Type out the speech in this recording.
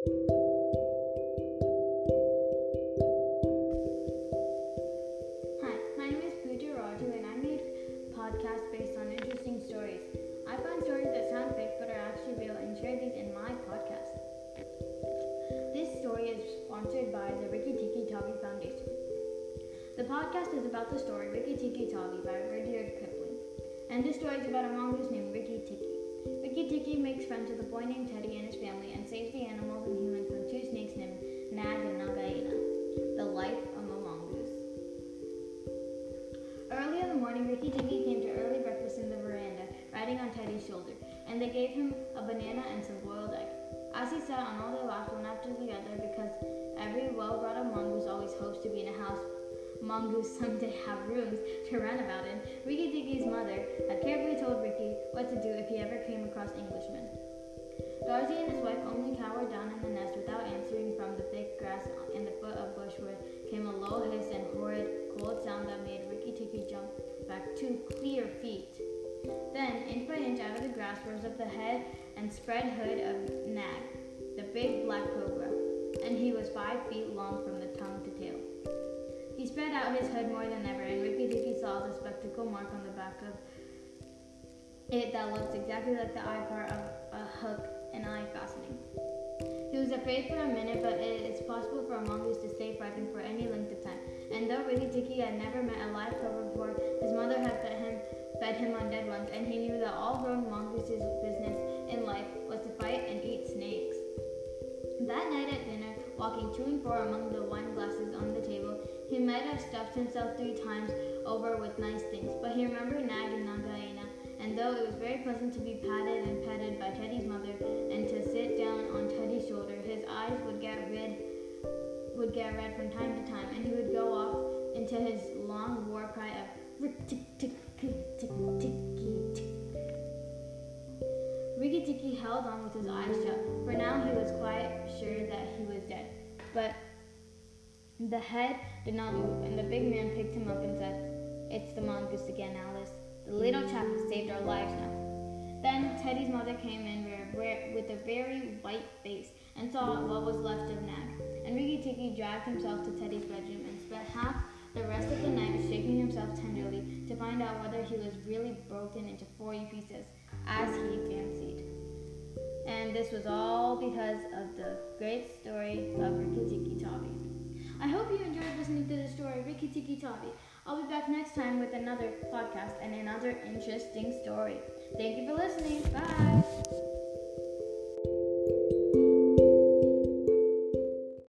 Hi, my name is Pooja Raju and I make podcasts based on interesting stories. I find stories that sound fake but are actually real and share these in my podcast. This story is sponsored by the Rikki Tikki Tavi Foundation. The podcast is about the story Rikki Tikki Tavi by Rudyard Kipling. And this story is about a mongoose named Rikki Tikki. Rikki Tikki makes friends with a boy named mongoose someday have rooms to run about in. Rikki Tikki's mother had carefully told Rikki what to do if he ever came across Englishmen. Darzee and his wife only cowered down in the nest without answering from the thick grass in the foot of bushwood came a low hiss and horrid, cold sound that made Rikki Tikki jump back two clear feet. Then, inch by inch out of the grass rose up the head and spread hood of Nag, the big black cobra, and he was five feet long from the tongue to tail. Spread out his hood more than ever, and Rikki Tikki saw the spectacle mark on the back of it that looked exactly like the eye part of a hook and eye fastening. He was afraid for a minute, but it is possible for a mongoose to stay frightened for any length of time. And though Rikki Tikki had never met a live cobra before, his mother had fed him, fed him on dead ones, and he knew that all grown mongooses' business in life was to fight and eat snakes. That night at dinner, walking to and fro among the stuffed himself three times over with nice things, but he remembered Nag and Nagaina, and though it was very pleasant to be patted and petted by Teddy's mother and to sit down on Teddy's shoulder, his eyes would get red would get red from time to time, and he would go off into his long war cry of rick tick. Rikki Tikki held on with his eyes shut, for now he was quite sure that he was dead. But the head did not move, and the big man picked him up and said, It's the mongoose again, Alice. The little chap has saved our lives now. Then Teddy's mother came in with a very white face and saw what was left of Nag. And Rikki Tikki dragged himself to Teddy's bedroom and spent half the rest of the night shaking himself tenderly to find out whether he was really broken into 40 pieces, as he fancied. And this was all because of the great story of Rikki Tikki Tavi. I hope you enjoyed listening to the story Rikki Tikki Tavi. I'll be back next time with another podcast and another interesting story. Thank you for listening. Bye.